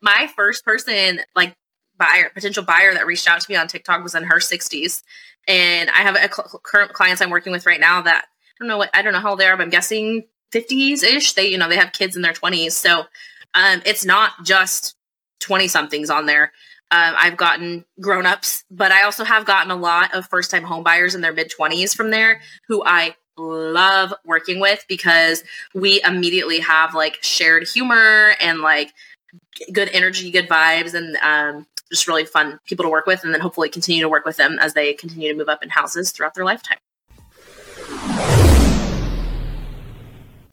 my first person, like buyer, potential buyer that reached out to me on TikTok was in her 60s. And I have a cl- current clients I'm working with right now that I don't know what, I don't know how old they are, but I'm guessing 50s ish. They, you know, they have kids in their 20s. So um, it's not just 20 somethings on there. Um, I've gotten grown ups, but I also have gotten a lot of first time home buyers in their mid 20s from there who I love working with because we immediately have like shared humor and like good energy, good vibes, and um, just really fun people to work with. And then hopefully continue to work with them as they continue to move up in houses throughout their lifetime.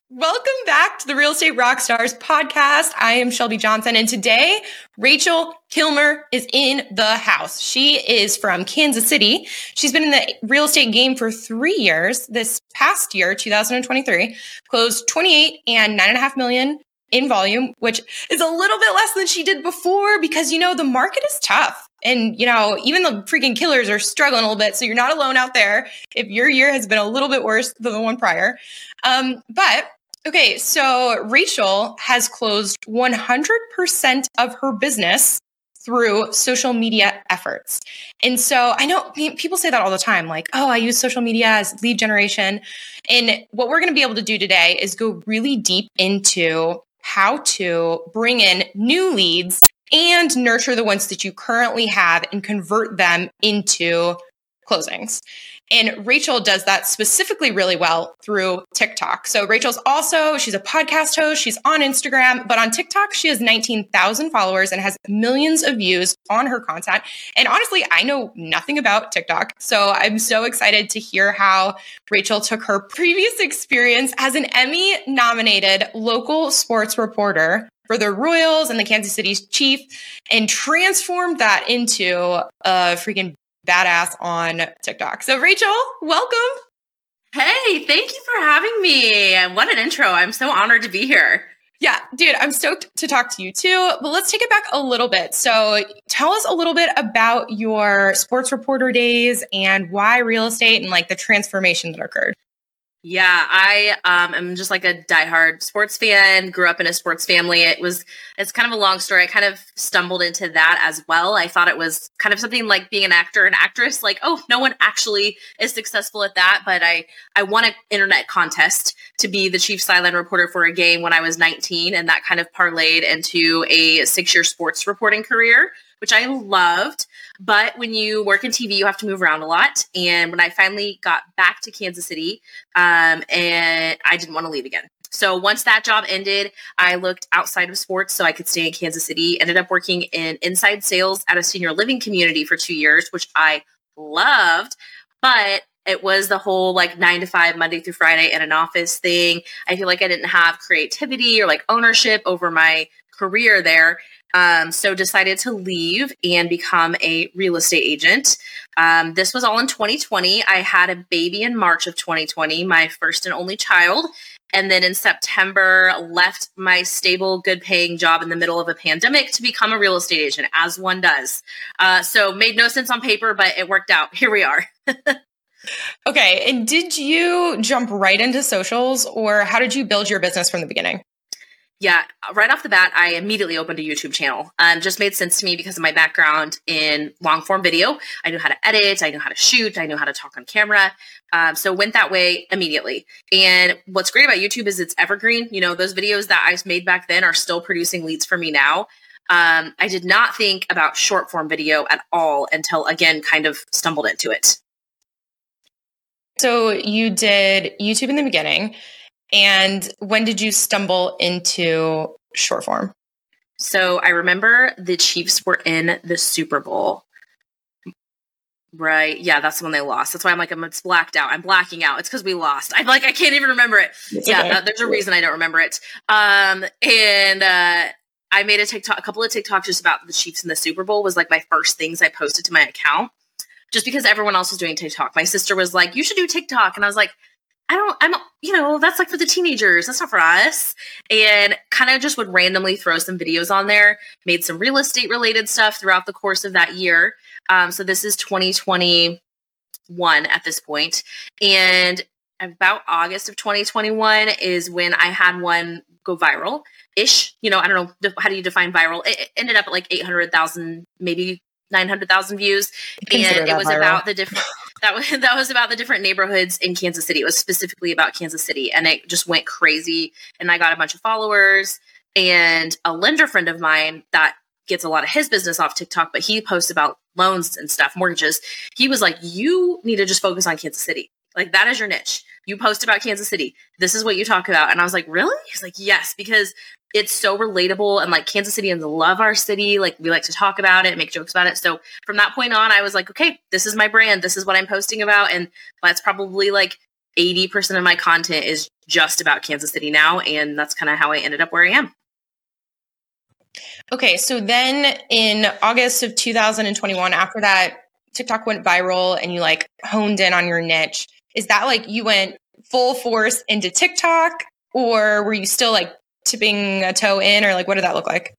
Welcome back to the Real Estate Rockstars podcast. I am Shelby Johnson, and today Rachel Kilmer is in the house. She is from Kansas City. She's been in the real estate game for three years. This past year, 2023, closed 28 and nine and a half million in volume, which is a little bit less than she did before because, you know, the market is tough. And, you know, even the freaking killers are struggling a little bit. So you're not alone out there if your year has been a little bit worse than the one prior. Um, but Okay, so Rachel has closed 100% of her business through social media efforts. And so I know people say that all the time like, oh, I use social media as lead generation. And what we're going to be able to do today is go really deep into how to bring in new leads and nurture the ones that you currently have and convert them into closings. And Rachel does that specifically really well through TikTok. So Rachel's also, she's a podcast host. She's on Instagram, but on TikTok, she has 19,000 followers and has millions of views on her content. And honestly, I know nothing about TikTok. So I'm so excited to hear how Rachel took her previous experience as an Emmy nominated local sports reporter for the Royals and the Kansas City Chief and transformed that into a freaking badass on TikTok. So, Rachel, welcome. Hey, thank you for having me. What an intro. I'm so honored to be here. Yeah, dude, I'm stoked to talk to you too. But let's take it back a little bit. So, tell us a little bit about your sports reporter days and why real estate and like the transformation that occurred. Yeah, I um, am just like a diehard sports fan. Grew up in a sports family. It was it's kind of a long story. I kind of stumbled into that as well. I thought it was kind of something like being an actor and actress. Like, oh, no one actually is successful at that. But I I won an internet contest to be the chief sideline reporter for a game when I was 19, and that kind of parlayed into a six year sports reporting career which I loved. But when you work in TV, you have to move around a lot. And when I finally got back to Kansas City, um, and I didn't want to leave again. So once that job ended, I looked outside of sports so I could stay in Kansas City. Ended up working in inside sales at a senior living community for two years, which I loved. But it was the whole like nine to five Monday through Friday in an office thing. I feel like I didn't have creativity or like ownership over my career there. Um, so decided to leave and become a real estate agent. Um, this was all in 2020. I had a baby in March of 2020, my first and only child. And then in September, left my stable, good paying job in the middle of a pandemic to become a real estate agent, as one does. Uh, so made no sense on paper, but it worked out. Here we are. okay. And did you jump right into socials or how did you build your business from the beginning? Yeah, right off the bat, I immediately opened a YouTube channel. Um, just made sense to me because of my background in long form video. I knew how to edit, I knew how to shoot, I knew how to talk on camera. Um, so went that way immediately. And what's great about YouTube is it's evergreen. You know, those videos that I made back then are still producing leads for me now. Um, I did not think about short form video at all until again, kind of stumbled into it. So you did YouTube in the beginning. And when did you stumble into short form? So I remember the Chiefs were in the Super Bowl. Right. Yeah, that's when they lost. That's why I'm like, I'm it's blacked out. I'm blacking out. It's because we lost. I'm like, I can't even remember it. It's yeah, okay. uh, there's a reason I don't remember it. Um, and uh, I made a TikTok, a couple of TikToks just about the Chiefs in the Super Bowl was like my first things I posted to my account, just because everyone else was doing TikTok. My sister was like, "You should do TikTok," and I was like, I don't, I'm, you know, that's like for the teenagers. That's not for us. And kind of just would randomly throw some videos on there, made some real estate related stuff throughout the course of that year. Um, so this is 2021 at this point. And about August of 2021 is when I had one go viral ish. You know, I don't know how do you define viral. It, it ended up at like eight hundred thousand, maybe nine hundred thousand views, and it was viral. about the different. That was that was about the different neighborhoods in Kansas City. It was specifically about Kansas City, and it just went crazy. And I got a bunch of followers. And a lender friend of mine that gets a lot of his business off TikTok, but he posts about loans and stuff, mortgages. He was like, "You need to just focus on Kansas City. Like that is your niche. You post about Kansas City. This is what you talk about." And I was like, "Really?" He's like, "Yes," because it's so relatable and like Kansas Cityans love our city. Like we like to talk about it, make jokes about it. So from that point on, I was like, okay, this is my brand. This is what I'm posting about. And that's probably like 80% of my content is just about Kansas City now. And that's kind of how I ended up where I am. Okay. So then in August of 2021, after that, TikTok went viral and you like honed in on your niche. Is that like you went full force into TikTok or were you still like tipping a toe in or like what did that look like?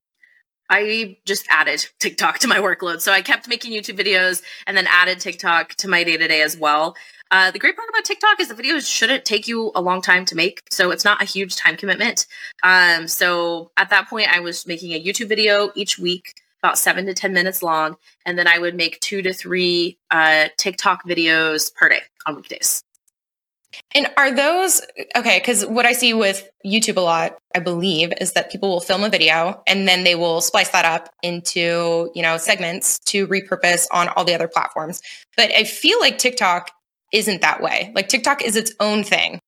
I just added TikTok to my workload. So I kept making YouTube videos and then added TikTok to my day to day as well. Uh, the great part about TikTok is the videos shouldn't take you a long time to make. So it's not a huge time commitment. Um, so at that point, I was making a YouTube video each week, about seven to 10 minutes long. And then I would make two to three uh, TikTok videos per day on weekdays. And are those okay? Because what I see with YouTube a lot, I believe, is that people will film a video and then they will splice that up into, you know, segments to repurpose on all the other platforms. But I feel like TikTok isn't that way. Like TikTok is its own thing.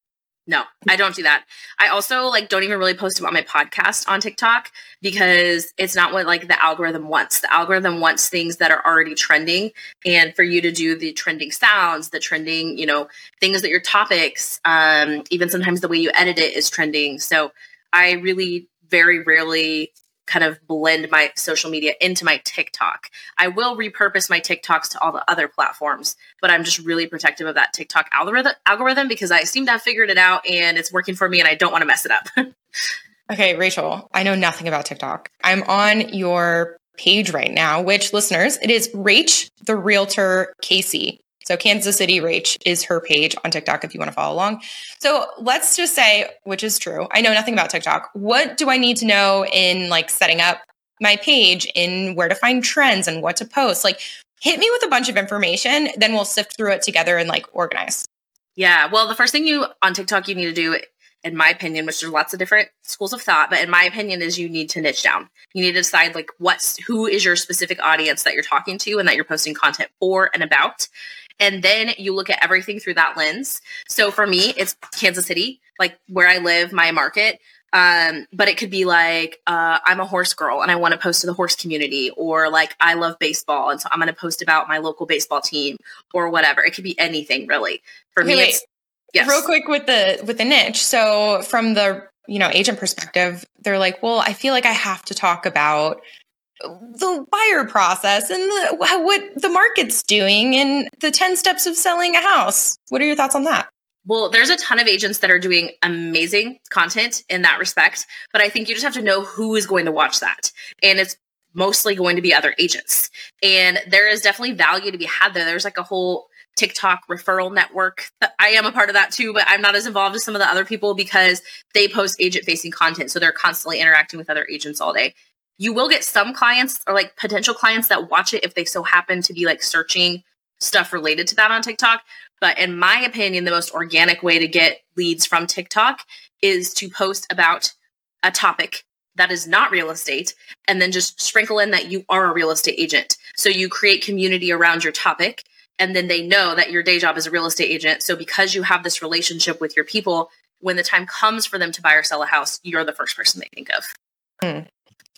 No, I don't do that. I also like don't even really post about my podcast on TikTok because it's not what like the algorithm wants. The algorithm wants things that are already trending and for you to do the trending sounds, the trending, you know, things that your topics, um, even sometimes the way you edit it is trending. So I really very rarely kind of blend my social media into my TikTok. I will repurpose my TikToks to all the other platforms, but I'm just really protective of that TikTok algorithm algorithm because I seem to have figured it out and it's working for me and I don't want to mess it up. okay, Rachel, I know nothing about TikTok. I'm on your page right now, which listeners, it is Rach the Realtor KC. So Kansas City Rach is her page on TikTok if you want to follow along. So let's just say, which is true, I know nothing about TikTok. What do I need to know in like setting up my page, in where to find trends and what to post? Like hit me with a bunch of information, then we'll sift through it together and like organize. Yeah. Well, the first thing you on TikTok you need to do in my opinion, which there's lots of different schools of thought, but in my opinion is you need to niche down. You need to decide like what's who is your specific audience that you're talking to and that you're posting content for and about and then you look at everything through that lens. So for me, it's Kansas City, like where I live, my market. Um, but it could be like uh, I'm a horse girl and I want to post to the horse community, or like I love baseball and so I'm going to post about my local baseball team or whatever. It could be anything really. For me, wait. yes. Real quick with the with the niche. So from the you know agent perspective, they're like, well, I feel like I have to talk about the buyer process and the, what the market's doing and the 10 steps of selling a house. What are your thoughts on that? Well, there's a ton of agents that are doing amazing content in that respect, but I think you just have to know who is going to watch that. And it's mostly going to be other agents. And there is definitely value to be had there. There's like a whole TikTok referral network. I am a part of that too, but I'm not as involved as some of the other people because they post agent facing content. So they're constantly interacting with other agents all day you will get some clients or like potential clients that watch it if they so happen to be like searching stuff related to that on TikTok. But in my opinion, the most organic way to get leads from TikTok is to post about a topic that is not real estate and then just sprinkle in that you are a real estate agent. So you create community around your topic and then they know that your day job is a real estate agent. So because you have this relationship with your people, when the time comes for them to buy or sell a house, you're the first person they think of. Hmm.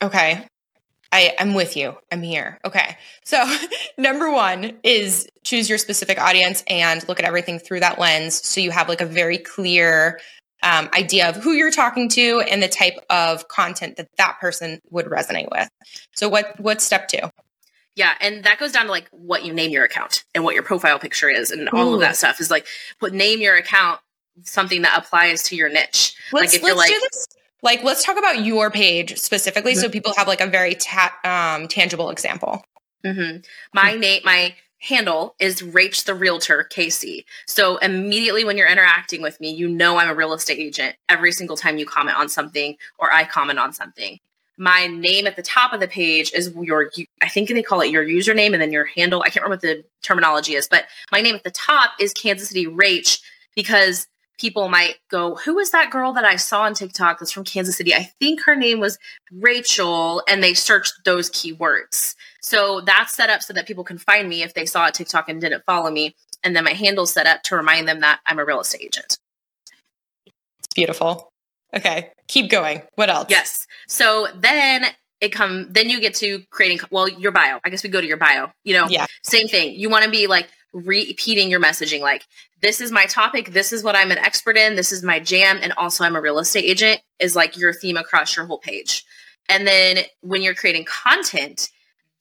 Okay. I, I'm with you. I'm here. Okay. So, number one is choose your specific audience and look at everything through that lens. So, you have like a very clear um, idea of who you're talking to and the type of content that that person would resonate with. So, what what's step two? Yeah, and that goes down to like what you name your account and what your profile picture is, and all Ooh. of that stuff is like put name your account something that applies to your niche. Let's, like if you're like like, let's talk about your page specifically, so people have like a very ta- um, tangible example. Mm-hmm. My name, my handle is Rach the Realtor KC. So immediately when you're interacting with me, you know I'm a real estate agent every single time you comment on something or I comment on something. My name at the top of the page is your, I think they call it your username and then your handle. I can't remember what the terminology is, but my name at the top is Kansas City Rach because people might go, Who is that girl that I saw on TikTok that's from Kansas City? I think her name was Rachel, and they searched those keywords. So that's set up so that people can find me if they saw a TikTok and didn't follow me. And then my handle set up to remind them that I'm a real estate agent. It's beautiful. Okay, keep going. What else? Yes. So then it come then you get to creating well your bio. I guess we go to your bio. You know, yeah. same thing. You want to be like repeating your messaging like this is my topic this is what i'm an expert in this is my jam and also i'm a real estate agent is like your theme across your whole page. And then when you're creating content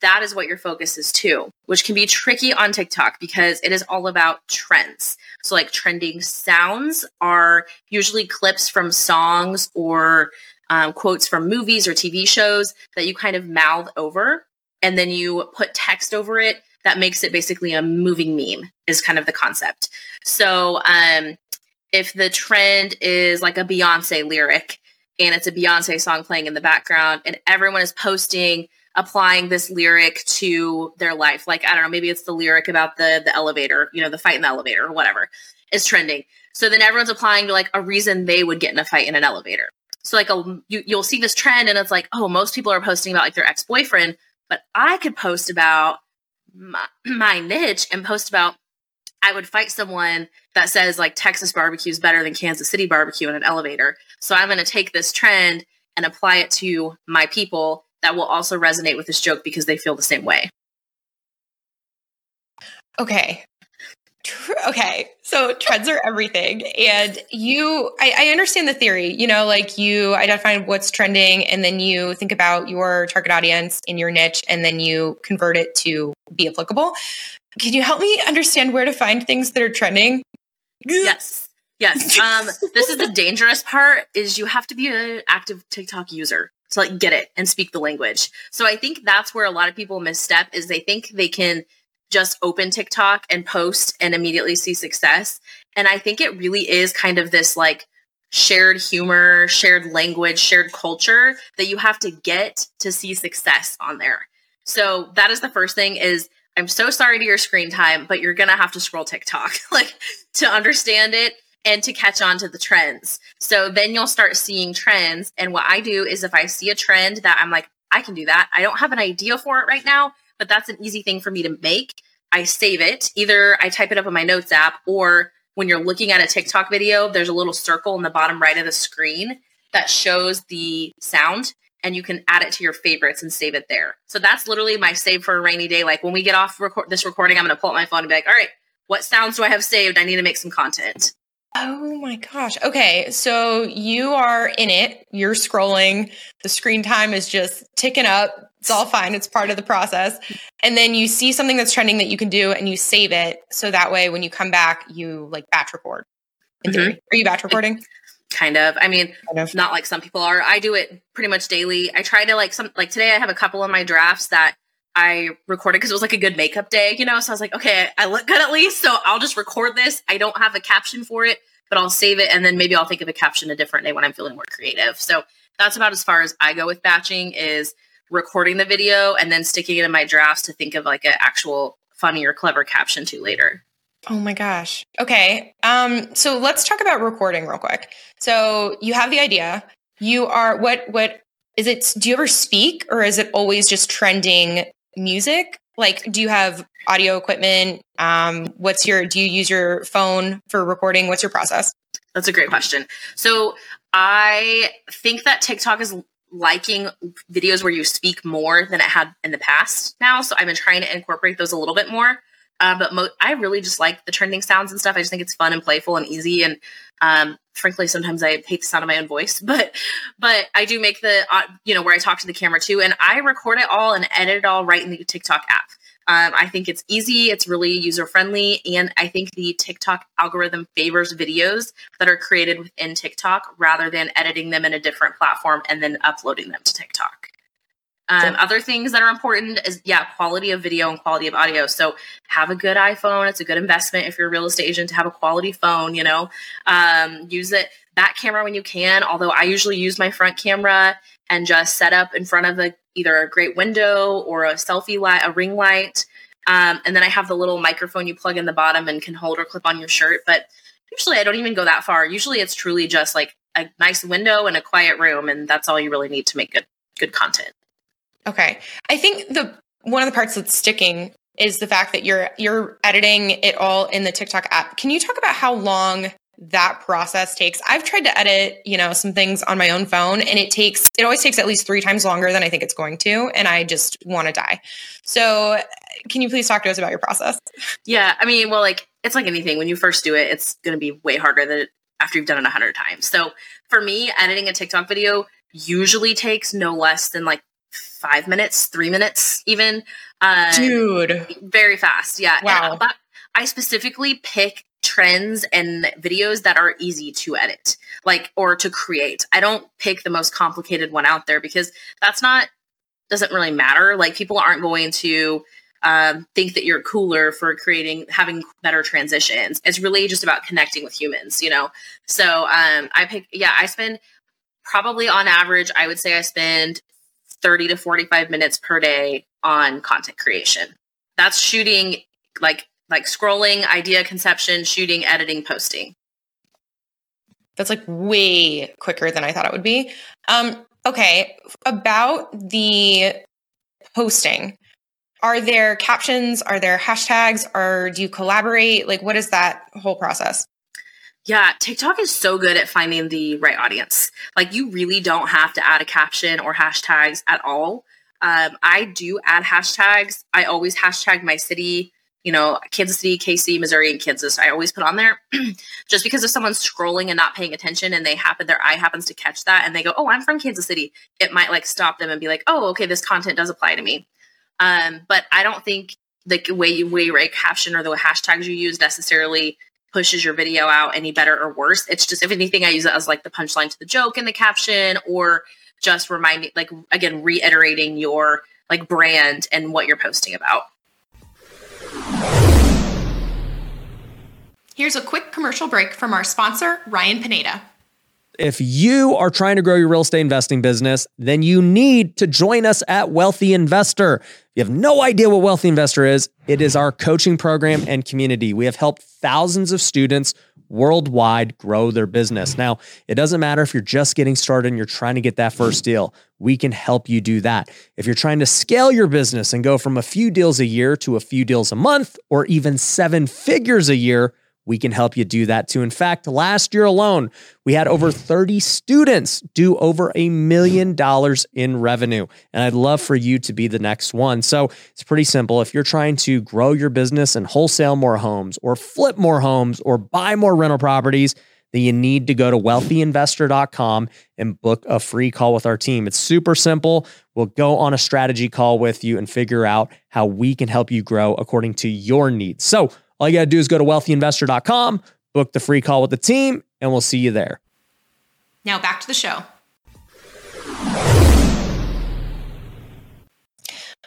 that is what your focus is too which can be tricky on tiktok because it is all about trends. So like trending sounds are usually clips from songs or um, quotes from movies or tv shows that you kind of mouth over and then you put text over it that makes it basically a moving meme is kind of the concept. So um, if the trend is like a Beyonce lyric and it's a Beyonce song playing in the background and everyone is posting applying this lyric to their life like I don't know maybe it's the lyric about the the elevator, you know, the fight in the elevator or whatever is trending. So then everyone's applying to like a reason they would get in a fight in an elevator. So like a you, you'll see this trend and it's like, oh, most people are posting about like their ex-boyfriend, but I could post about my, my niche and post about I would fight someone that says like Texas barbecue is better than Kansas City barbecue in an elevator. So I'm going to take this trend and apply it to my people that will also resonate with this joke because they feel the same way. Okay okay. So trends are everything. And you I, I, understand the theory you know like you identify what's trending and then you think about your target audience in your niche and then you convert it to be applicable. Can you help me understand where to find things that are trending? Yes. Yes. Um this is the dangerous part is you have to be an active tiktok user to like get it and speak the language. So i think that's where a lot of people misstep is they think they can just open TikTok and post and immediately see success. And I think it really is kind of this like shared humor, shared language, shared culture that you have to get to see success on there. So that is the first thing is I'm so sorry to your screen time, but you're going to have to scroll TikTok like to understand it and to catch on to the trends. So then you'll start seeing trends and what I do is if I see a trend that I'm like I can do that. I don't have an idea for it right now, but that's an easy thing for me to make. I save it. Either I type it up in my notes app or when you're looking at a TikTok video, there's a little circle in the bottom right of the screen that shows the sound and you can add it to your favorites and save it there. So that's literally my save for a rainy day. Like when we get off record this recording, I'm going to pull up my phone and be like, all right, what sounds do I have saved? I need to make some content. Oh my gosh. Okay. So you are in it, you're scrolling, the screen time is just ticking up. It's all fine. It's part of the process. And then you see something that's trending that you can do and you save it. So that way, when you come back, you like batch record. Mm-hmm. Are you batch recording? Kind of. I mean, kind of. not like some people are. I do it pretty much daily. I try to like some, like today, I have a couple of my drafts that I recorded because it was like a good makeup day, you know? So I was like, okay, I look good at least. So I'll just record this. I don't have a caption for it, but I'll save it. And then maybe I'll think of a caption a different day when I'm feeling more creative. So that's about as far as I go with batching is recording the video and then sticking it in my drafts to think of like an actual funny or clever caption to later. Oh my gosh. Okay. Um, so let's talk about recording real quick. So you have the idea. You are what what is it do you ever speak or is it always just trending music? Like, do you have audio equipment? Um, what's your, do you use your phone for recording? What's your process? That's a great question. So I think that TikTok is liking videos where you speak more than it had in the past now. So I've been trying to incorporate those a little bit more. Uh, but mo- I really just like the trending sounds and stuff. I just think it's fun and playful and easy. And um, frankly, sometimes I hate the sound of my own voice, but but I do make the uh, you know where I talk to the camera too, and I record it all and edit it all right in the TikTok app. Um, I think it's easy, it's really user friendly, and I think the TikTok algorithm favors videos that are created within TikTok rather than editing them in a different platform and then uploading them to TikTok. Um, other things that are important is yeah, quality of video and quality of audio. So have a good iPhone. It's a good investment if you're a real estate agent to have a quality phone. You know, um, use it back camera when you can. Although I usually use my front camera and just set up in front of a either a great window or a selfie light, a ring light. Um, and then I have the little microphone you plug in the bottom and can hold or clip on your shirt. But usually I don't even go that far. Usually it's truly just like a nice window and a quiet room, and that's all you really need to make good good content. Okay. I think the one of the parts that's sticking is the fact that you're you're editing it all in the TikTok app. Can you talk about how long that process takes? I've tried to edit, you know, some things on my own phone and it takes it always takes at least 3 times longer than I think it's going to and I just want to die. So, can you please talk to us about your process? Yeah, I mean, well like it's like anything when you first do it, it's going to be way harder than after you've done it a 100 times. So, for me, editing a TikTok video usually takes no less than like five minutes, three minutes, even. Uh, Dude. Very fast. Yeah. Wow. I specifically pick trends and videos that are easy to edit, like, or to create. I don't pick the most complicated one out there because that's not, doesn't really matter. Like, people aren't going to, um, think that you're cooler for creating having better transitions. It's really just about connecting with humans, you know. So um, I pick, yeah, I spend probably on average, I would say I spend 30 to 45 minutes per day on content creation. That's shooting like like scrolling, idea conception, shooting, editing, posting. That's like way quicker than I thought it would be. Um, okay, about the posting. Are there captions? Are there hashtags? Or do you collaborate? Like, what is that whole process? Yeah, TikTok is so good at finding the right audience. Like, you really don't have to add a caption or hashtags at all. Um, I do add hashtags. I always hashtag my city, you know, Kansas City, KC, Missouri, and Kansas. I always put on there just because if someone's scrolling and not paying attention and they happen, their eye happens to catch that and they go, Oh, I'm from Kansas City, it might like stop them and be like, Oh, okay, this content does apply to me. Um, but I don't think the way you way you write caption or the hashtags you use necessarily pushes your video out any better or worse. It's just, if anything, I use it as like the punchline to the joke in the caption or just reminding, like, again, reiterating your like brand and what you're posting about. Here's a quick commercial break from our sponsor, Ryan Pineda. If you are trying to grow your real estate investing business, then you need to join us at Wealthy Investor. You have no idea what Wealthy Investor is, it is our coaching program and community. We have helped thousands of students worldwide grow their business. Now, it doesn't matter if you're just getting started and you're trying to get that first deal. We can help you do that. If you're trying to scale your business and go from a few deals a year to a few deals a month or even seven figures a year, we can help you do that too. In fact, last year alone, we had over 30 students do over a million dollars in revenue. And I'd love for you to be the next one. So it's pretty simple. If you're trying to grow your business and wholesale more homes or flip more homes or buy more rental properties, then you need to go to wealthyinvestor.com and book a free call with our team. It's super simple. We'll go on a strategy call with you and figure out how we can help you grow according to your needs. So, all you got to do is go to wealthyinvestor.com, book the free call with the team, and we'll see you there. Now back to the show.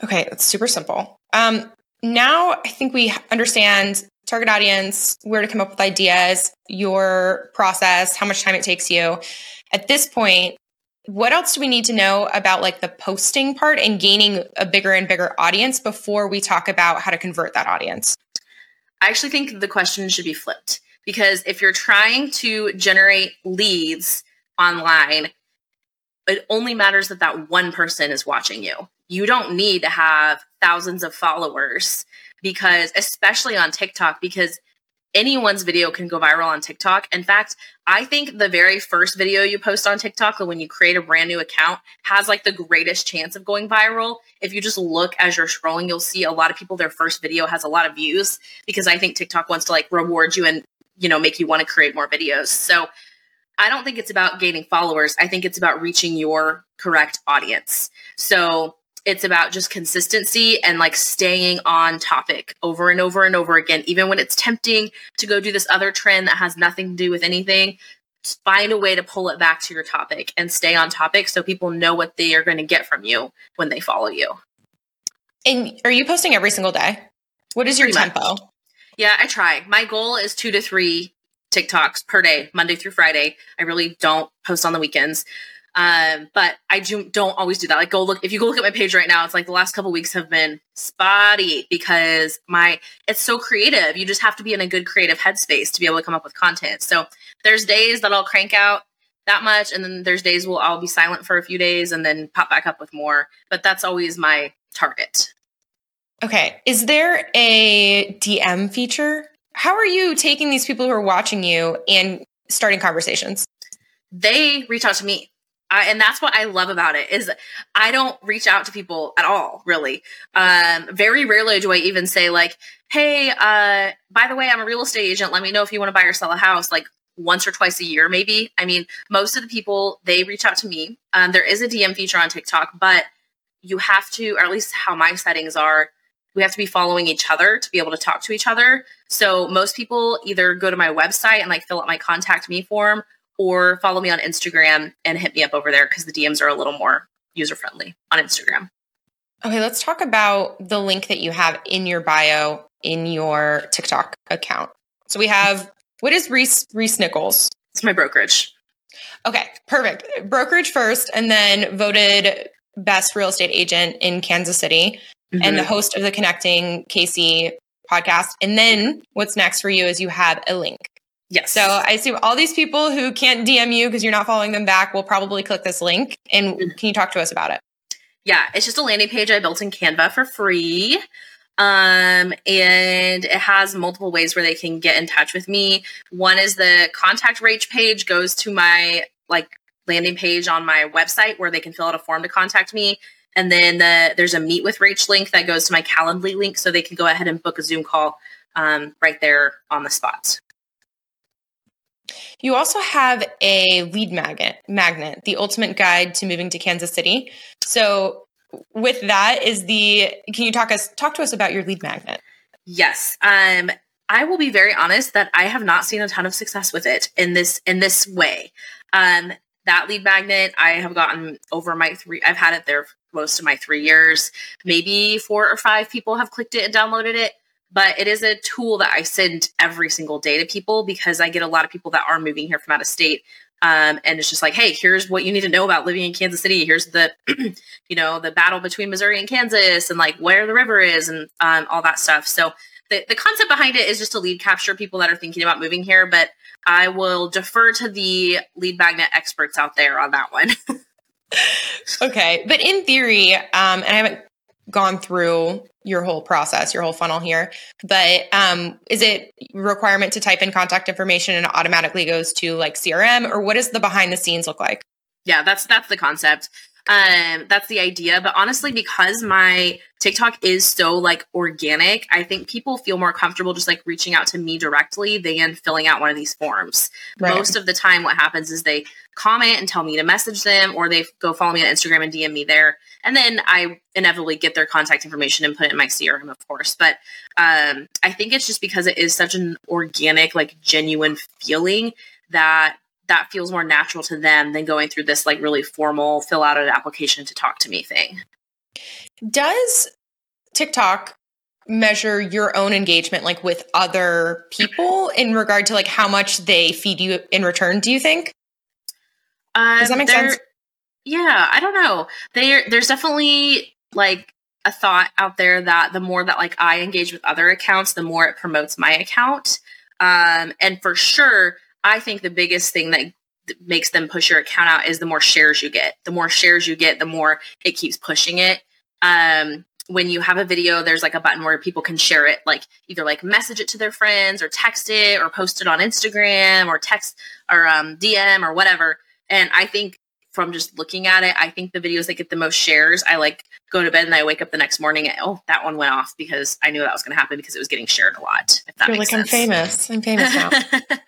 Okay, it's super simple. Um, now I think we understand target audience, where to come up with ideas, your process, how much time it takes you. At this point, what else do we need to know about like the posting part and gaining a bigger and bigger audience before we talk about how to convert that audience? I actually think the question should be flipped because if you're trying to generate leads online, it only matters that that one person is watching you. You don't need to have thousands of followers because, especially on TikTok, because anyone's video can go viral on TikTok. In fact, I think the very first video you post on TikTok, when you create a brand new account, has like the greatest chance of going viral. If you just look as you're scrolling, you'll see a lot of people, their first video has a lot of views because I think TikTok wants to like reward you and, you know, make you want to create more videos. So I don't think it's about gaining followers. I think it's about reaching your correct audience. So it's about just consistency and like staying on topic over and over and over again even when it's tempting to go do this other trend that has nothing to do with anything find a way to pull it back to your topic and stay on topic so people know what they are going to get from you when they follow you. And are you posting every single day? What is your Pretty tempo? much. Yeah, I try. My goal is two to three TikToks per day, Monday through Friday. I really don't post on the weekends. Um, but I do, don't always do that. Like go look, if you go look at my page right now, it's like the last couple weeks have been spotty because my, it's so creative. You just have to be in a good creative headspace to be able to come up with content. So there's days that I'll crank out that much. And then there's days where I'll be silent for a few days and then pop back up with more. But that's always my target. Okay. Is there a DM feature? How are you taking these people who are watching you and starting conversations? They reach out to me. I, and that's what I love about it is I don't reach out to people at all, really. Um, very rarely do I even say like, "Hey, uh, by the way, I'm a real estate agent. Let me know if you want to buy or sell a house." Like once or twice a year, maybe. I mean, most of the people they reach out to me. Um, there is a DM feature on TikTok, but you have to, or at least how my settings are, we have to be following each other to be able to talk to each other. So most people either go to my website and like fill out my contact me form or follow me on Instagram and hit me up over there because the DMs are a little more user friendly on Instagram. Okay, let's talk about the link that you have in your bio in your TikTok account. So we have what is Reece Reese Nichols? It's my brokerage. Okay, perfect. Brokerage first, and then voted best real estate agent in Kansas City, and the Mhm. host of the Connecting KC podcast. And then what's next for you is you have a link. Yes. So I assume all these people who can't DM you because you're not following them back will probably click this link. And Mm-hmm. can you talk to us about it? yeah, it's just a landing page I built in Canva for free. Um, and it has multiple ways where they can get in touch with me. One is the contact Rach page goes to my like landing page on my website where they can fill out a form to contact me. And then the, there's a meet with Rach link that goes to my Calendly link so they can go ahead and book a Zoom call um, right there on the spot. You also have a lead magnet, magnet, the ultimate guide to moving to Kansas City. So with that is the can you talk us talk to us about your lead magnet? Yes. Um, I will be very honest that I have not seen a ton of success with it in this in this way. Um, that lead magnet I have gotten over my three. I've had it there most of my three years. Maybe four or five people have clicked it and downloaded it. But it is a tool that I send every single day to people because I get a lot of people that are moving here from out of state. Um, and it's just like, hey, here's what you need to know about living in Kansas City. Here's the, you know, the battle between Missouri and Kansas, and like where the river is, and um, all that stuff. So the, the concept behind it is just to lead capture people that are thinking about moving here, but I will defer to the lead magnet experts out there on that one. Okay, but in theory, um, and I haven't gone through your whole process, your whole funnel here, but um, is it requirement to type in contact information and automatically goes to like CRM, or what does the behind the scenes look like? yeah, that's that's the concept. Um, that's the idea. But honestly, because my TikTok is so like organic, I think people feel more comfortable just like reaching out to me directly than filling out one of these forms. Most of the time, what happens is they comment and tell me to message them, or they go follow me on Instagram and DM me there. And then I inevitably get their contact information and put it in my CRM, of course. But um, I think it's just because it is such an organic, like genuine feeling that that feels more natural to them than going through this like really formal fill out an application to talk to me thing. Does TikTok measure your own engagement like with other people in regard to like how much they feed you in return, do you think? Um, Does that make sense? Yeah, I don't know. There, there's definitely like a thought out there that the more that like I engage with other accounts, the more it promotes my account. Um, and for sure, I think the biggest thing that makes them push your account out is the more shares you get. The more shares you get, the more it keeps pushing it. Um, when you have a video, there's like a button where people can share it, like either like message it to their friends or text it or post it on Instagram or text or um, DM or whatever. And I think from just looking at it, I think the videos that get the most shares, I like go to bed and I wake up the next morning and oh, that one went off because I knew that was going to happen because it was getting shared a lot. If that You're like, I'm famous. I'm famous now.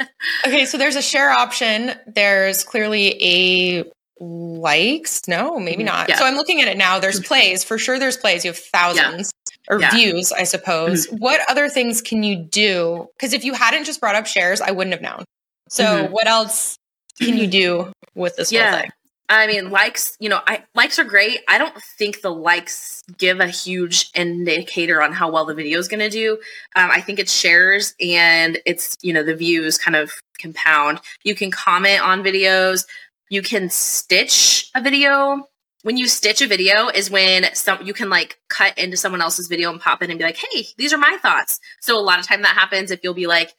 okay, so there's a share option. There's clearly a likes. No, maybe Mhm. not. Yeah. So I'm looking at it now. There's plays. For sure, there's plays. You have thousands or Yeah. Mm-hmm. views, I suppose. What other things can you do? Because if you hadn't just brought up shares, I wouldn't have known. So Mhm. what else can you do with this Yeah. whole thing? I mean, likes, you know, I likes are great. I don't think the likes give a huge indicator on how well the video is going to do. Um, I think it's shares and it's, you know, the views kind of compound. You can comment on videos. You can stitch a video. When you stitch a video is when some you can like cut into someone else's video and pop in and be like, "Hey, these are my thoughts." So a lot of time that happens if you'll be like,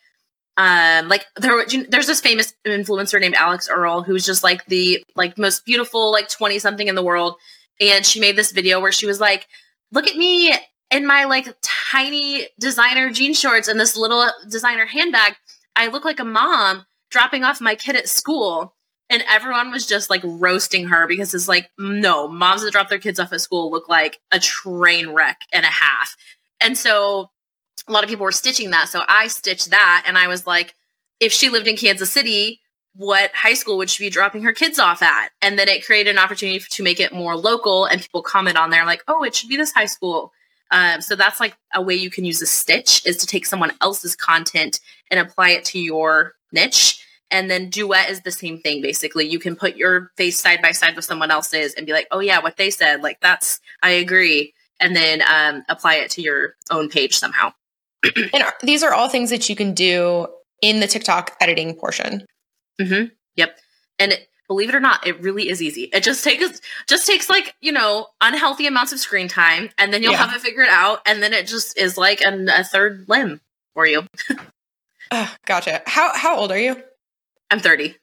um like there there's this famous influencer named Alix Earle who's just like the like most beautiful like 20 something in the world. And she made this video where she was like look at me in my like tiny designer jean shorts and this little designer handbag. I look like a mom dropping off my kid at school. And everyone was just like roasting her because it's like no moms that drop their kids off at school look like a train wreck and a half. And so a lot of people were stitching that. So I stitched that and I was like, if she lived in Kansas City, what high school would she be dropping her kids off at? And then it created an opportunity to make it more local and people comment on there like, oh, it should be this high school. Um, so that's like a way you can use a stitch is to take someone else's content and apply it to your niche. And then duet is the same thing. Basically, you can put your face side by side with someone else's and be like, oh yeah, what they said, like that's I agree, and then um, apply it to your own page somehow. And are- these are all things that you can do in the TikTok editing portion. Mm-hmm. Yep. And it, believe it or not, it really is easy. It just takes just takes like you know unhealthy amounts of screen time, and then you'll Yeah. have it figured out, and then it just is like an, a third limb for you. Oh, gotcha. How how old are you? I'm 30.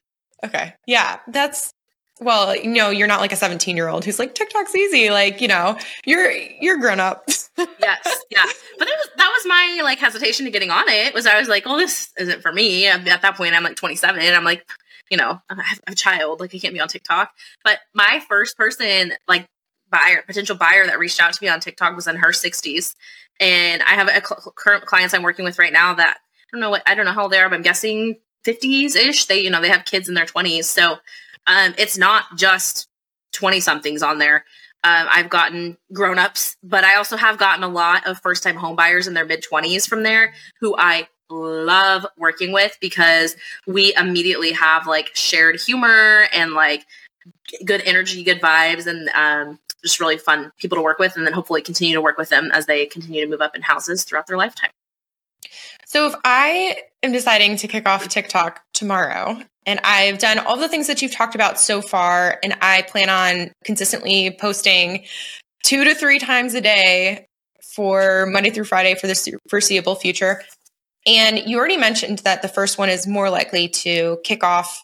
Okay. Yeah, that's well, you know, you're not like a 17 year old who's like TikTok's easy. Like, you know, you're you're grown up. Yes, yeah. But that was that was my like hesitation to getting on it. Was I was like, well, this isn't for me. At at that point, I'm like 27. and I'm like, you know, I have a child. Like, I can't be on TikTok. But my first person, like buyer, potential buyer that reached out to me on TikTok was in her 60s, and I have a cl- current clients I'm working with right now that I don't know what I don't know how old they are, but I'm guessing 50s ish. They you know they have kids in their 20s, so um, it's not just 20 somethings on there. Um, I've gotten grown ups, but I also have gotten a lot of first time home buyers in their mid 20s from there who I love working with because we immediately have like shared humor and like good energy, good vibes, and um, just really fun people to work with. And then hopefully continue to work with them as they continue to move up in houses throughout their lifetime. So if I am deciding to kick off TikTok tomorrow and I've done all the things that you've talked about so far and I plan on consistently posting 2 to 3 times a day for Monday through Friday for the foreseeable future. And you already mentioned that the first one is more likely to kick off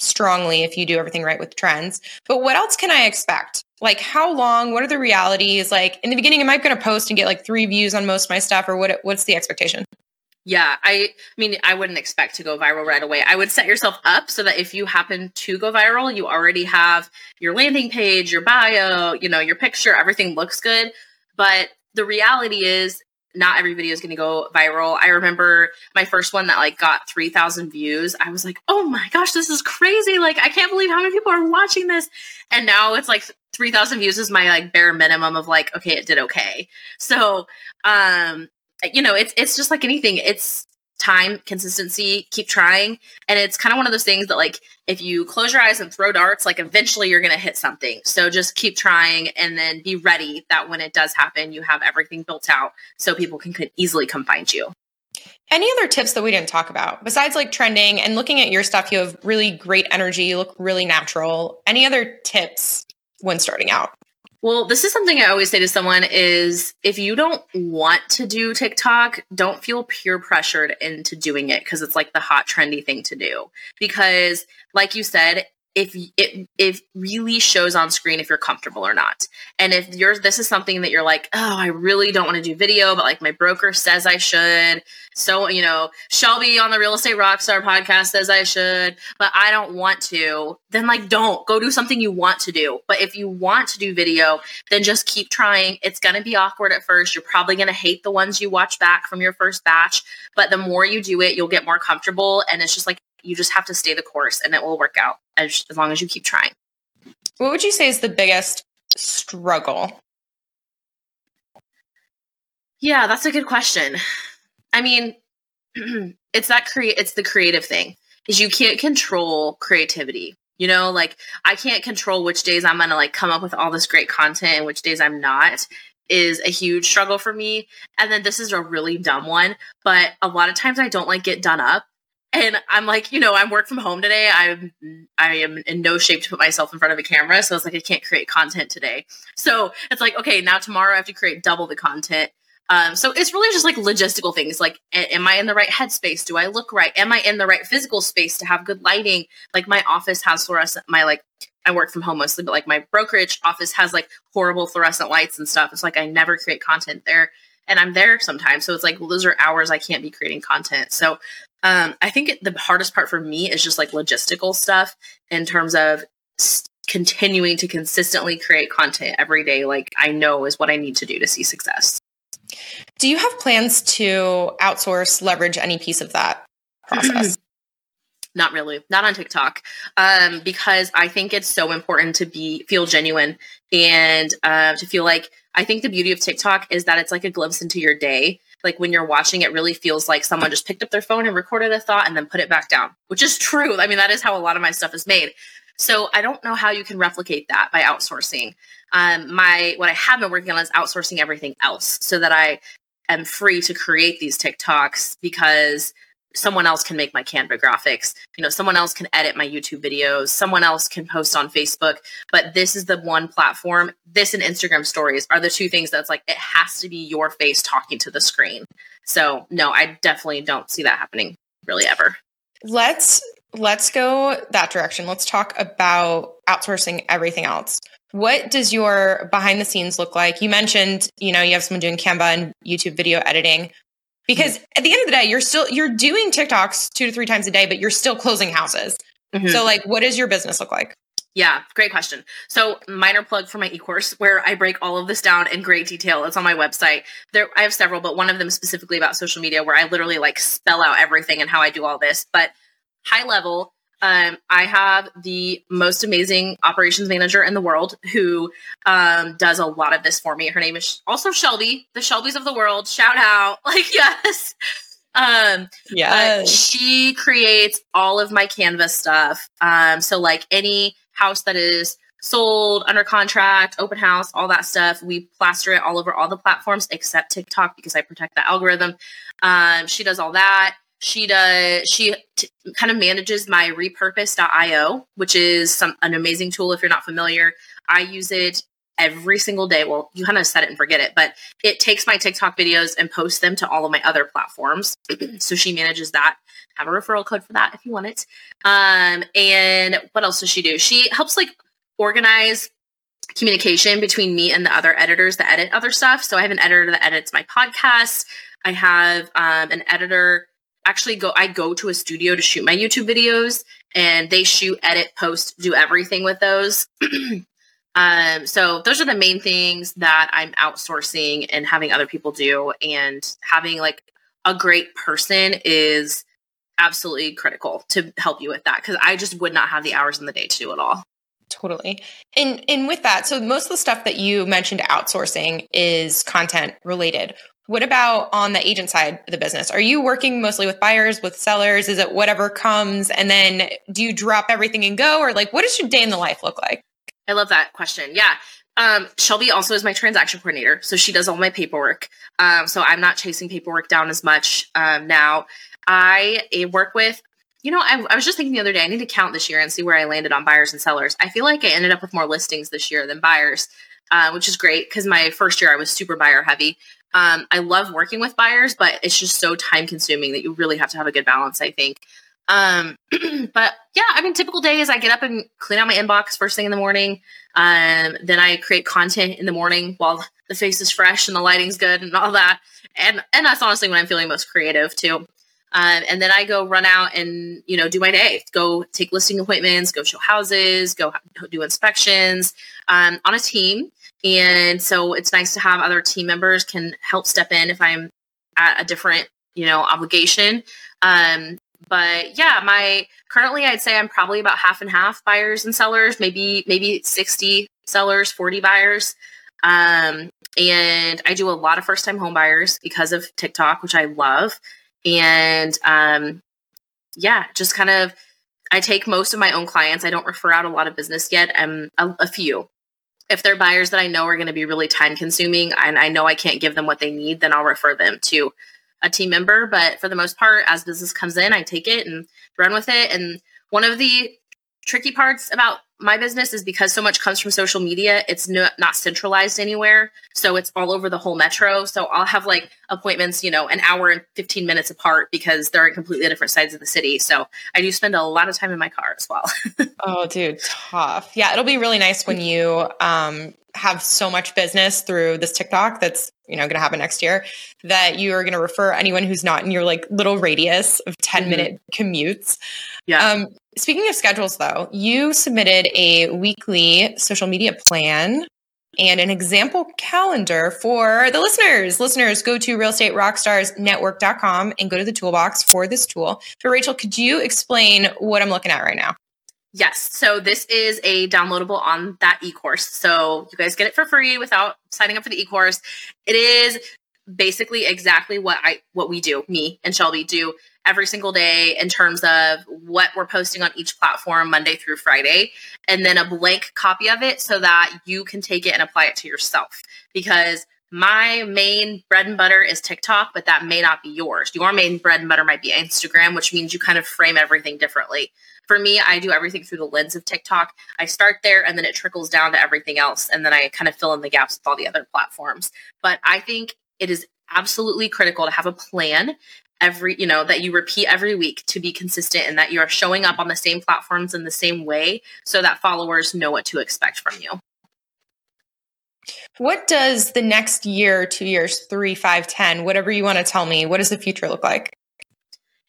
strongly if you do everything right with trends. But what else can I expect? Like how long? What are the realities? Like in the beginning, am I going to post and get like three views on most of my stuff, or what? What's the expectation? Yeah, I mean, I wouldn't expect to go viral right away. I would set yourself up so that if you happen to go viral, you already have your landing page, your bio, you know, your picture, everything looks good. But the reality is, not every video is going to go viral. I remember my first one that like got 3,000 views. I was like, oh my gosh, this is crazy. Like, I can't believe how many people are watching this. And now it's like 3,000 views is my like bare minimum of like, okay, it did okay. So, um, you know, it's it's just like anything. It's time, consistency, keep trying. And it's kind of one of those things that like if you close your eyes and throw darts, like eventually you're gonna hit something. So just keep trying and then be ready that when it does happen, you have everything built out so people can easily come find you. Any other tips that we didn't talk about besides like trending and looking at your stuff? You have really great energy. You look really natural. Any other tips when starting out? Well, this is something I always say to someone is if you don't want to do TikTok, don't feel peer pressured into doing it because it's like the hot trendy thing to do. Because like you said, if it it really shows on screen if you're comfortable or not. And if you're this is something that you're like, "Oh, I really don't want to do video, but like my broker says I should." So, you know, Shelby on the Real Estate Rockstar podcast says I should, but I don't want to. Then like don't go do something you want to do. But if you want to do video, then just keep trying. It's going to be awkward at first. You're probably going to hate the ones you watch back from your first batch, but the more you do it, you'll get more comfortable and it's just like you just have to stay the course and it will work out as, as long as you keep trying. What would you say is the biggest struggle? Yeah, that's a good question. I mean, it's that create it's the creative thing. is you can't control creativity. You know, like I can't control which days I'm going to like come up with all this great content and which days I'm not is a huge struggle for me. And then this is a really dumb one, but a lot of times I don't like get done up. And I'm like, you know, I'm work from home today. I'm I am in no shape to put myself in front of a camera. So it's like I can't create content today. So it's like, okay, now tomorrow I have to create double the content. Um, so it's really just like logistical things. Like, a- am I in the right headspace? Do I look right? Am I in the right physical space to have good lighting? Like my office has fluorescent. My like, I work from home mostly, but like my brokerage office has like horrible fluorescent lights and stuff. It's like I never create content there, and I'm there sometimes. So it's like, well, those are hours I can't be creating content. So um, I think it, the hardest part for me is just like logistical stuff in terms of s- continuing to consistently create content every day. Like I know is what I need to do to see success. Do you have plans to outsource, leverage any piece of that process? Not really. Not on tiktok. Um, because i think it's so important to be feel genuine and uh, to feel like i think the beauty of tiktok is that it's like a glimpse into your day. Like when you're watching it really feels like someone just picked up their phone and recorded a thought and then put it back down which is true. I mean that is how a lot of my stuff is made. So i don't know how you can replicate that by outsourcing. Um, my what i have been working on is outsourcing everything else so that i am free to create these tiktoks because someone else can make my Canva graphics. You know, someone else can edit my YouTube videos. Someone else can post on Facebook. But this is the one platform. This and Instagram stories are the two things that's like, it has to be your face talking to the screen. So, no, I definitely don't see that happening really ever. Let's let's go that direction. Let's talk about outsourcing everything else. What does your behind the scenes look like? You mentioned, you know, you have someone doing Canva and YouTube video editing because at the end of the day you're still you're doing tiktoks two to three times a day but you're still closing houses Mhm. so like what does your business look like Yeah, great question. So, minor plug for my e-course where I break all of this down in great detail. It's on my website. There I have several, but one of them specifically about social media where I literally like spell out everything and how I do all this. But high level, um, I have the most amazing operations manager in the world who um, does a lot of this for me. Her name is also Shelby, the Shelbys of the world. Shout out. Like, yes. Um, yeah she creates all of my Canvas stuff. Um, so like any house that is sold under contract, open house, all that stuff, we plaster it all over all the platforms except TikTok because I protect the algorithm. Um, she does all that. She does. She t- kind of manages my repurpose.io, which is some an amazing tool. If you're not familiar, I use it every single day. Well, you kind of set it and forget it, but it takes my TikTok videos and posts them to all of my other platforms. so she manages that. Have a referral code for that if you want it. Um, and what else does she do? She helps like organize communication between me and the other editors that edit other stuff. So I have an editor that edits my podcast. I have um, an editor actually go I go to a studio to shoot my YouTube videos and they shoot, edit, post, do everything with those. um, so those are the main things that I'm outsourcing and having other people do and having like a great person is absolutely critical to help you with that because I just would not have the hours in the day to do it all. totally and and with that so most of the stuff that you mentioned outsourcing is content related what about on the agent side of the business are you working mostly with buyers with sellers is it whatever comes and then do you drop everything and go or like what does your day in the life look like I love that question. Yeah. Um, Shelby also is my transaction coordinator. So she does all my paperwork. Um, so I'm not chasing paperwork down as much um, now. I work with, you know, I, I was just thinking the other day, I need to count this year and see where I landed on buyers and sellers. I feel like I ended up with more listings this year than buyers, uh, which is great because my first year I was super buyer heavy. Um, I love working with buyers, but it's just so time consuming that you really have to have a good balance, I think. Um, but yeah, I mean, typical day is I get up and clean out my inbox first thing in the morning. Um, then I create content in the morning while the face is fresh and the lighting's good and all that. And and that's honestly when I'm feeling most creative too. Um, and then I go run out and you know do my day, go take listing appointments, go show houses, go do inspections um, on a team. And so it's nice to have other team members can help step in if I'm at a different you know obligation. Um, but yeah, my currently I'd say I'm probably about half and half buyers and sellers, maybe maybe 60 sellers, 40 buyers. Um, and I do a lot of first time home buyers because of TikTok, which I love. And um, yeah, just kind of I take most of my own clients. I don't refer out a lot of business yet. I'm a, a few. If they're buyers that I know are going to be really time consuming and I know I can't give them what they need, then I'll refer them to a team member. But for the most part, as business comes in, I take it and run with it. And one of the tricky parts about my business is because so much comes from social media it's no, not centralized anywhere. So it's all over the whole metro. So i'll have like appointments you know an hour and 15 minutes apart because they're in completely different sides of the city. So i do spend a lot of time in my car as well. Oh dude tough. Yeah it'll be really nice when you um, have so much business through this tiktok that's you know going to happen next year that you are going to refer anyone who's not in your like little radius of 10 mm-hmm. minute commutes yeah um, Speaking of schedules, though, you submitted a weekly social media plan and an example calendar for the listeners. Listeners, go to realestaterockstarsnetwork.com and go to the toolbox for this tool. So, Rachel, could you explain what I'm looking at right now? Yes. So this is a downloadable on that e-course. So you guys get it for free without signing up for the e-course. It is basically exactly what I what we do, me and Shelby do every single day in terms of what we're posting on each platform Monday through Friday, and then a blank copy of it so that you can take it and apply it to yourself. Because my main bread and butter is TikTok, but that may not be yours. Your main bread and butter might be Instagram, which means you kind of frame everything differently. For me, I do everything through the lens of TikTok. I start there and then it trickles down to everything else. And then I kind of fill in the gaps with all the other platforms. But I think it is absolutely critical to have a plan every you know that you repeat every week to be consistent and that you are showing up on the same platforms in the same way so that followers know what to expect from you what does the next year two years three five ten whatever you want to tell me what does the future look like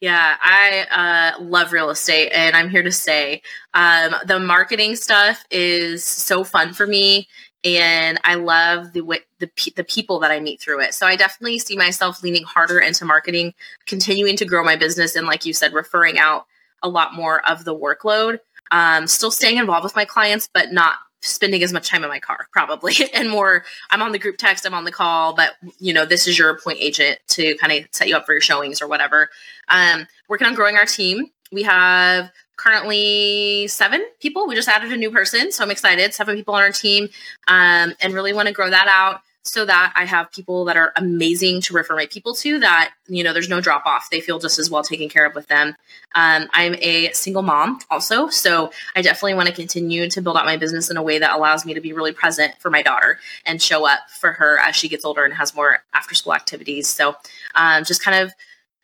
yeah, I uh, love real estate, and I'm here to say um, the marketing stuff is so fun for me and I love the way the the people that I meet through it. So I definitely see myself leaning harder into marketing, continuing to grow my business, and like you said, referring out a lot more of the workload. Um, still staying involved with my clients, but not spending as much time in my car, probably, and more. I'm on the group text, I'm on the call, but you know, this is your point agent to kind of set you up for your showings or whatever. Um, working on growing our team. We have currently seven people. We just added a new person, so I'm excited. Seven people on our team, um, and really want to grow that out so that I have people that are amazing to refer my people to. That you know, there's no drop off. They feel just as well taken care of with them. Um, I'm a single mom also, so I definitely want to continue to build out my business in a way that allows me to be really present for my daughter and show up for her as she gets older and has more after school activities. So, um, just kind of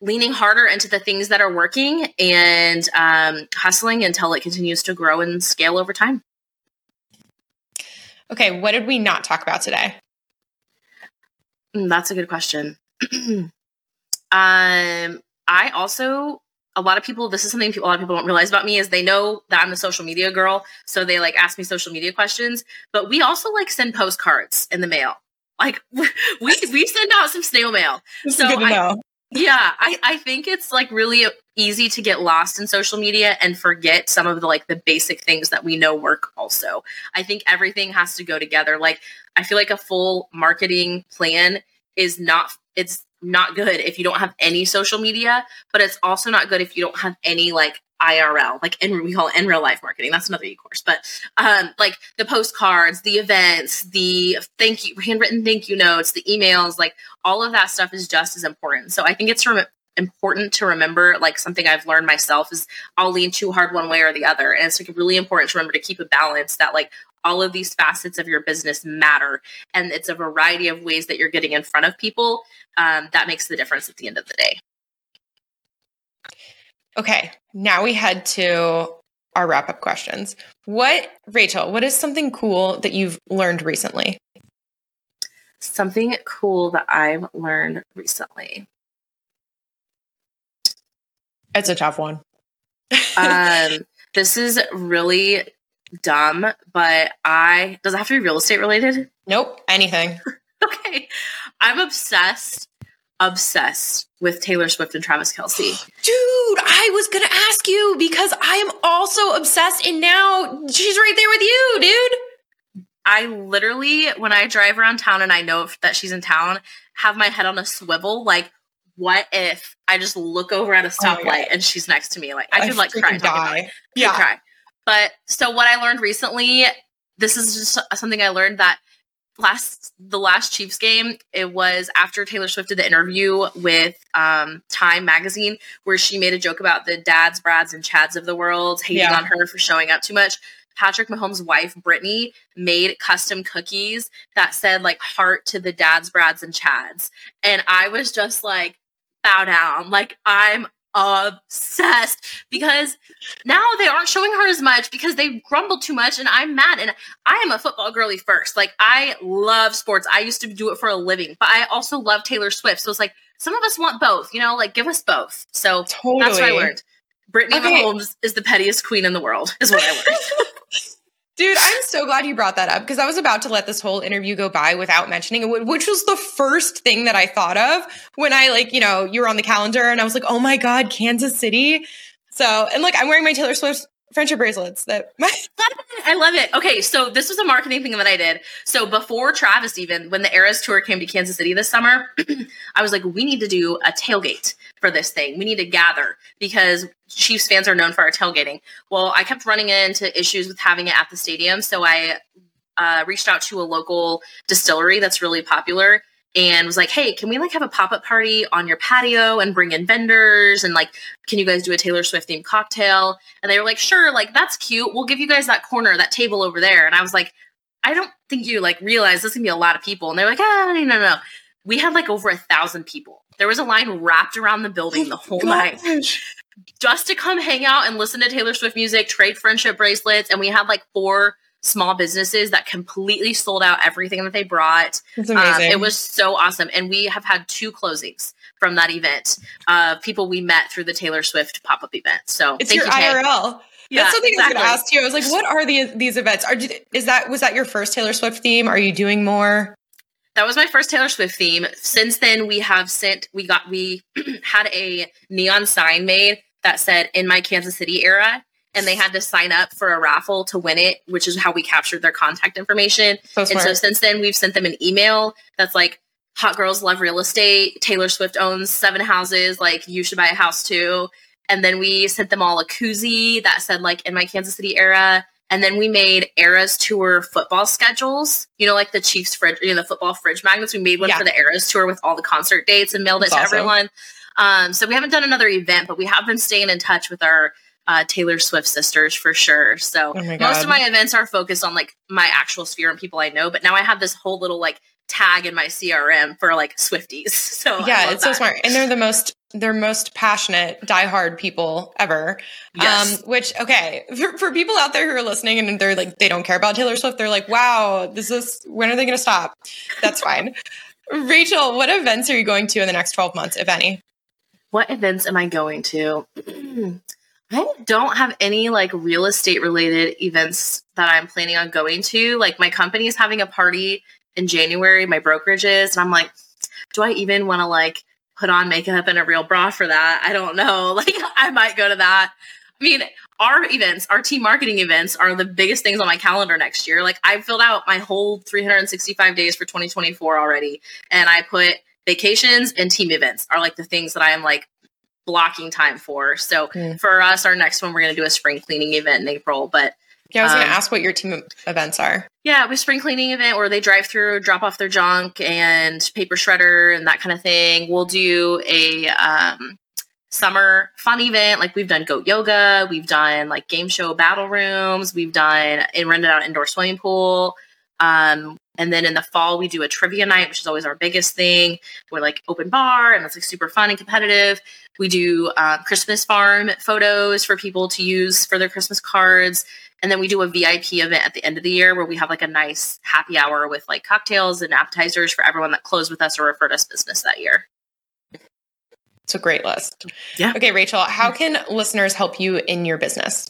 leaning harder into the things that are working and um, hustling until it continues to grow and scale over time. Okay, what did we not talk about today? Mm, that's a good question. um, I also a lot of people this is something people, a lot of people don't realize about me is they know that i'm the social media girl so they like ask me social media questions but we also like send postcards in the mail. Like we we send out some snail mail. This so I, yeah, I, I think it's like really easy to get lost in social media and forget some of the like the basic things that we know work also. I think everything has to go together. Like I feel like a full marketing plan is not it's not good if you don't have any social media, but it's also not good if you don't have any like IRL, like in we call it in real life marketing. That's another e-course, but um, like the postcards, the events, the thank you, handwritten thank you notes, the emails, like all of that stuff is just as important. So I think it's rem- important to remember. Like something I've learned myself is I'll lean too hard one way or the other, and it's like really important to remember to keep a balance. That like all of these facets of your business matter, and it's a variety of ways that you're getting in front of people um, that makes the difference at the end of the day. Okay, now we head to our wrap up questions. What, Rachel, what is something cool that you've learned recently? Something cool that I've learned recently. It's a tough one. um, this is really dumb, but I does it have to be real estate related? Nope, anything. okay. I'm obsessed obsessed with Taylor Swift and Travis Kelce. Dude, I was gonna ask you because I am also obsessed, and now she's right there with you, dude. I literally, when I drive around town and I know that she's in town, have my head on a swivel. Like, what if I just look over at a oh stoplight and she's next to me? Like I could like cry, die. Yeah, cry. But so what I learned recently, this is just something I learned that last the last Chiefs game, it was after Taylor Swift did the interview with um, Time magazine where she made a joke about the dads, Brads, and Chads of the world hating yeah. on her for showing up too much. Patrick Mahomes' wife, Brittany, made custom cookies that said like heart to the dads, Brads, and Chads. And I was just like, bow down. Like I'm obsessed because now they aren't showing her as much because they grumble too much and I'm mad and I am a football girly first. Like I love sports. I used to do it for a living, but I also love Taylor Swift. So it's like some of us want both, you know, like give us both. So totally. that's what I learned. Brittany okay. Mahomes is the pettiest queen in the world, is what I learned. Dude, I'm so glad you brought that up because I was about to let this whole interview go by without mentioning it, which was the first thing that I thought of when I like, you know, you were on the calendar and I was like, oh my God, Kansas City. So, and like, I'm wearing my Taylor Swift friendship bracelets that I love it. Okay, so this was a marketing thing that I did. So before Travis even when the Eras tour came to Kansas City this summer, I was like we need to do a tailgate for this thing. We need to gather because Chiefs fans are known for our tailgating. Well, I kept running into issues with having it at the stadium, so I uh, reached out to a local distillery that's really popular and was like, "Hey, can we like have a pop up party on your patio and bring in vendors and like, can you guys do a Taylor Swift themed cocktail?" And they were like, "Sure, like that's cute. We'll give you guys that corner, that table over there." And I was like, "I don't think you like realize this can be a lot of people." And they're like, "Ah, no, no, no." We had like over a thousand people. There was a line wrapped around the building oh the whole gosh. night just to come hang out and listen to Taylor Swift music, trade friendship bracelets, and we had like four small businesses that completely sold out everything that they brought. Um, it was so awesome. And we have had two closings from that event of uh, people we met through the Taylor Swift pop up event. So it's your you, IRL. Yeah, That's something exactly. I was going to ask you. I was like, what are these these events? Are is that was that your first Taylor Swift theme? Are you doing more? That was my first Taylor Swift theme. Since then, we have sent we got we had a neon sign made that said "In my Kansas City era," and they had to sign up for a raffle to win it, which is how we captured their contact information. So and so since then, we've sent them an email that's like, Hot girls love real estate. Taylor Swift owns seven houses. Like, you should buy a house too. And then we sent them all a koozie that said, like, in my Kansas City era. And then we made Eras Tour football schedules. You know, like the Chiefs fridge, you know, the football fridge magnets. We made one yeah. for the Eras Tour with all the concert dates and mailed That's it to awesome. everyone. Um, so we haven't done another event, but we have been staying in touch with our uh, Taylor Swift sisters for sure. So oh most of my events are focused on like my actual sphere and people I know. But now I have this whole little like tag in my CRM for like Swifties. So yeah, it's that. so smart, and they're the most they're most passionate, diehard people ever. Yes. Um, which okay for, for people out there who are listening and they're like they don't care about Taylor Swift. They're like, wow, this is when are they going to stop? That's fine. Rachel, what events are you going to in the next twelve months, if any? What events am I going to? I don't have any like real estate related events that I'm planning on going to. Like my company is having a party in January, my brokerage is, and I'm like, do I even want to like put on makeup and a real bra for that? I don't know. Like I might go to that. I mean, our events, our team marketing events are the biggest things on my calendar next year. Like I filled out my whole 365 days for 2024 already and I put vacations and team events are like the things that I am like blocking time for. So mm. for us, our next one, we're going to do a spring cleaning event in April. But yeah, I was um, going to ask what your team events are. Yeah, we spring cleaning event where they drive through, drop off their junk and paper shredder and that kind of thing. We'll do a um, summer fun event. Like we've done goat yoga, we've done like game show battle rooms, we've done and rented out indoor swimming pool. Um, and then in the fall, we do a trivia night, which is always our biggest thing. We're like open bar and it's like super fun and competitive. We do uh, Christmas farm photos for people to use for their Christmas cards. And then we do a VIP event at the end of the year where we have like a nice happy hour with like cocktails and appetizers for everyone that closed with us or referred us business that year. It's a great list. Yeah. Okay, Rachel, how can listeners help you in your business?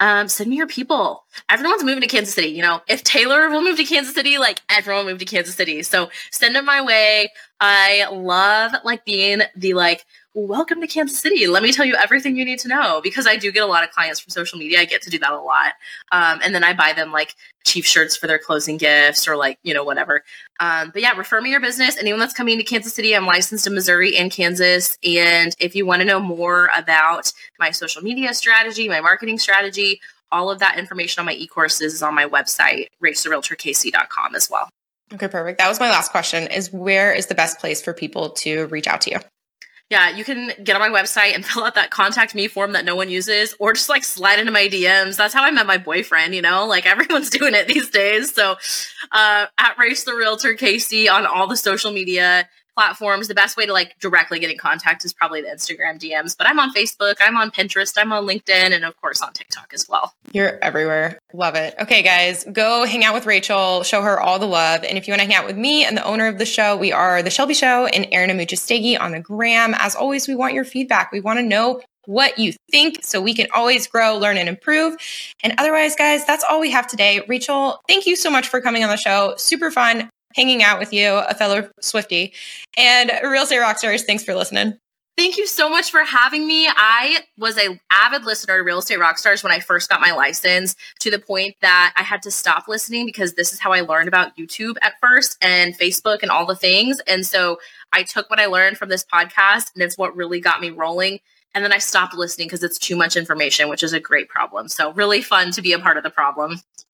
Um, send me your people. Everyone's moving to Kansas City. You know, if Taylor will move to Kansas City, like everyone moved to Kansas City. So send them my way. I love like being the like welcome to Kansas City. Let me tell you everything you need to know because I do get a lot of clients from social media. I get to do that a lot. Um, and then I buy them like chief shirts for their closing gifts or like, you know, whatever. Um, but yeah, refer me your business. Anyone that's coming to Kansas City, I'm licensed in Missouri and Kansas. And if you want to know more about my social media strategy, my marketing strategy, all of that information on my e-courses is on my website, rachelrealtorkc.com as well. Okay, perfect. That was my last question is where is the best place for people to reach out to you? Yeah, you can get on my website and fill out that contact me form that no one uses, or just like slide into my DMs. That's how I met my boyfriend, you know, like everyone's doing it these days. So, uh, at Rach the Realtor KC on all the social media platforms. The best way to like directly get in contact is probably the Instagram DMs, but I'm on Facebook, I'm on Pinterest, I'm on LinkedIn, and of course on TikTok as well. You're everywhere. Love it. Okay, guys, go hang out with Rachel, show her all the love. And if you want to hang out with me and the owner of the show, we are The Shelby Show and Aaron Amuchastegui on the gram. As always, we want your feedback. We want to know what you think so we can always grow, learn, and improve. And otherwise, guys, that's all we have today. Rachel, thank you so much for coming on the show. Super fun hanging out with you, a fellow Swifty. And Real Estate Rockstars, thanks for listening. Thank you so much for having me. I was a avid listener to Real Estate Rockstars when I first got my license to the point that I had to stop listening because this is how I learned about YouTube at first and Facebook and all the things. And so I took what I learned from this podcast and it's what really got me rolling. And then I stopped listening because it's too much information, which is a great problem. So really fun to be a part of the problem.